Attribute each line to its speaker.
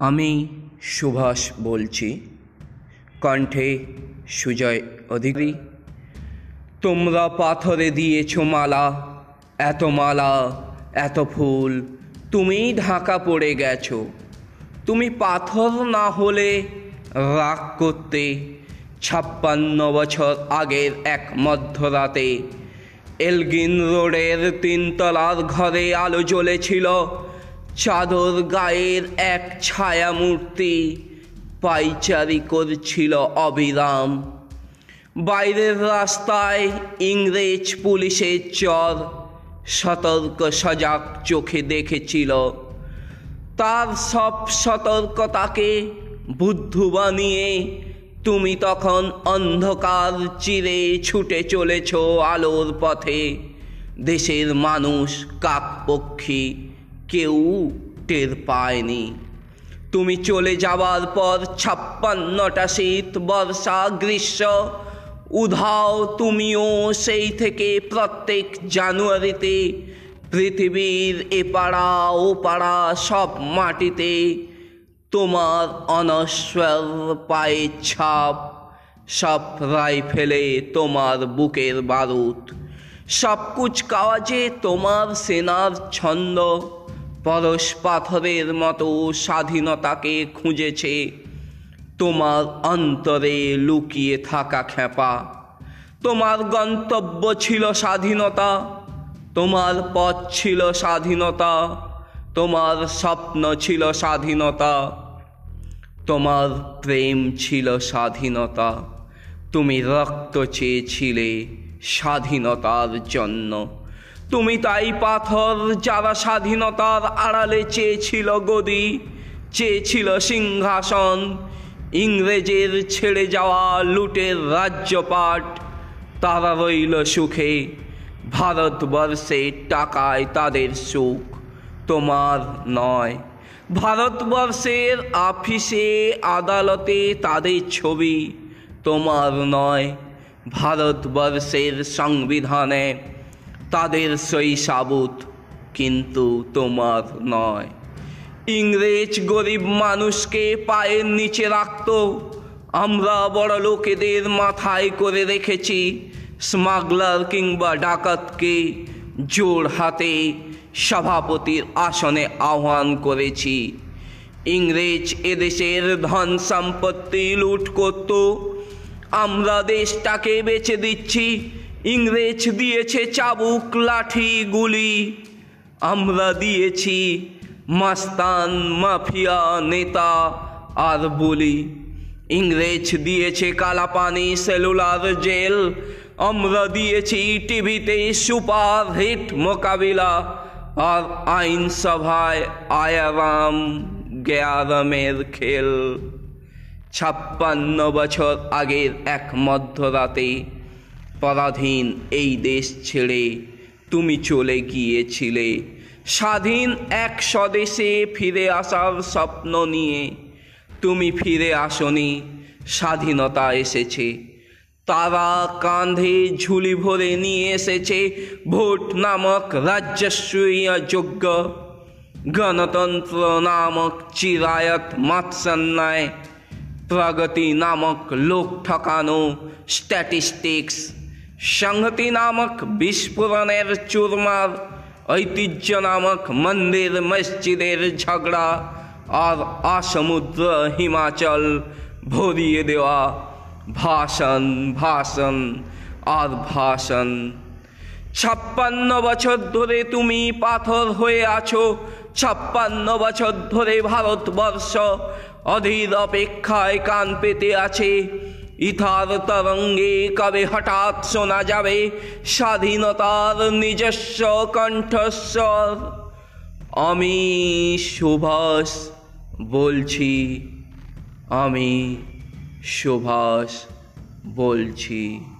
Speaker 1: আমি সুভাষ বলছি। কণ্ঠে সুজয় অধিকারী, তোমরা পাথরে দিয়েছ মালা, এত মালা, এত ফুল, তুমি ঢাকা পড়ে গেছো। তুমি পাথর না হলে রাগ করতে, ছাপ্পান্ন বছর আগের এক মধ্যরাতে, এলগিন রোডের তিনতলার ঘরে আলো জ্বলেছিল চাদর গায়ের এক ছায়া মূর্তি পাইচারি করছিল অবিরাম। বাইরের রাস্তায় ইংরেজ পুলিশের চর সতর্ক সজাগ চোখে দেখেছিল। তার সব সতর্কতাকে বুদ্ধ বানিয়ে তুমি তখন অন্ধকার চিরে ছুটে চলেছ আলোর পথে। দেশের মানুষ কাকপক্ষী। কেউ টের পায়নি। তুমি চলে যাওয়ার পর ছাপ্পান্নটা শীত, বর্ষা, গ্রীষ্ম, উধাও তুমিও সেই থেকে প্রত্যেক জানুয়ারিতে পৃথিবীর এপাড়া ও পাড়া সব মাটিতে তোমার অনস্বর পায়ের ছাপ, সব রাইফেলে তোমার বুকের বারুদ। সব কুচকাওয়াজে তোমার সেনার ছন্দ। পরশ পাথরের মতো স্বাধীনতাকে খুঁজেছে। তোমার অন্তরে লুকিয়ে থাকা খেপা তোমার গন্তব্য ছিল স্বাধীনতা। তোমার পথ ছিল স্বাধীনতা। তোমার স্বপ্ন ছিল স্বাধীনতা। তোমার প্রেম ছিল স্বাধীনতা। তুমি রক্ত চেয়েছিলে স্বাধীনতার জন্য। তুমি তাই পাথর যারা স্বাধীনতার আড়ালে চেয়েছিল গদি, চেয়েছিল সিংহাসন, ইংরেজের ছেড়ে যাওয়া লুটের রাজ্যপাট, তারা রইল সুখে। ভারতবর্ষে টাকায় তাদের সুখ তোমার নয়। ভারতবর্ষের আফিসে, আদালতে তাদের ছবি তোমার নয়। ভারতবর্ষের সংবিধানে তাদের সই সাবুত কিন্তু তোমার নয়। ইংরেজ গরিব মানুষকে পায়ের নিচে রাখত। আমরা বড় লোকেদের মাথায় করে রেখেছি। স্মাগলার কিংবা ডাকাতকে জোর হাতে সভাপতির আসনে আহ্বান করেছি। ইংরেজ এদেশের ধন সম্পত্তি লুট করত। আমরা দেশটাকে বেছে দিচ্ছি। ইংরেজ দিয়েছে চাবুক লাঠি গুলি। আমরা দিয়েছি মাস্তান মাফিয়া নেতা, আর বলি, ইংরেজ দিয়েছে কালাপানি সেলুলার জেল। আমরা দিয়েছি টিভিতে সুপার হিট মোকাবিলা, আর আইনসভায় আয়ারাম গ্যারামের খেল। ছাপ্পান্ন বছর আগের এক মধ্যরাতে পরাধীন এই দেশ ছেড়ে তুমি চলে গিয়েছিলে। স্বাধীন এক স্বদেশে ফিরে আসার স্বপ্ন নিয়ে তুমি ফিরে আসনি, স্বাধীনতা এসেছে। তারা কাঁধে ঝুলি ভরে নিয়ে এসেছে, ভোট নামক রাজস্বীয় যোগ্য গণতন্ত্র নামক চিরায়ত মাৎসন্যায়, প্রগতি নামক লোক ঠকানো স্ট্যাটিস্টিক্স সংহতি নামক বিস্ফোরণের চুরমার, ঐতিহ্য নামক মন্দির মসজিদের ঝগড়া আর আসমুদ্র হিমাচল ভরিয়ে দেওয়া। ভাষণ ভাষণ আর ভাষণ। ছাপ্পান্ন বছর ধরে তুমি পাথর হয়ে আছো। ছাপ্পান্ন বছর ধরে ভারতবর্ষ অধীর অপেক্ষায় কান পেতে আছে। ইথার তরঙ্গে কবে হঠাৎ শোনা যাবে? স্বাধীনতার নিজস্ব কণ্ঠস্বর। আমি সুভাষ বলছি, আমি সুভাষ বলছি।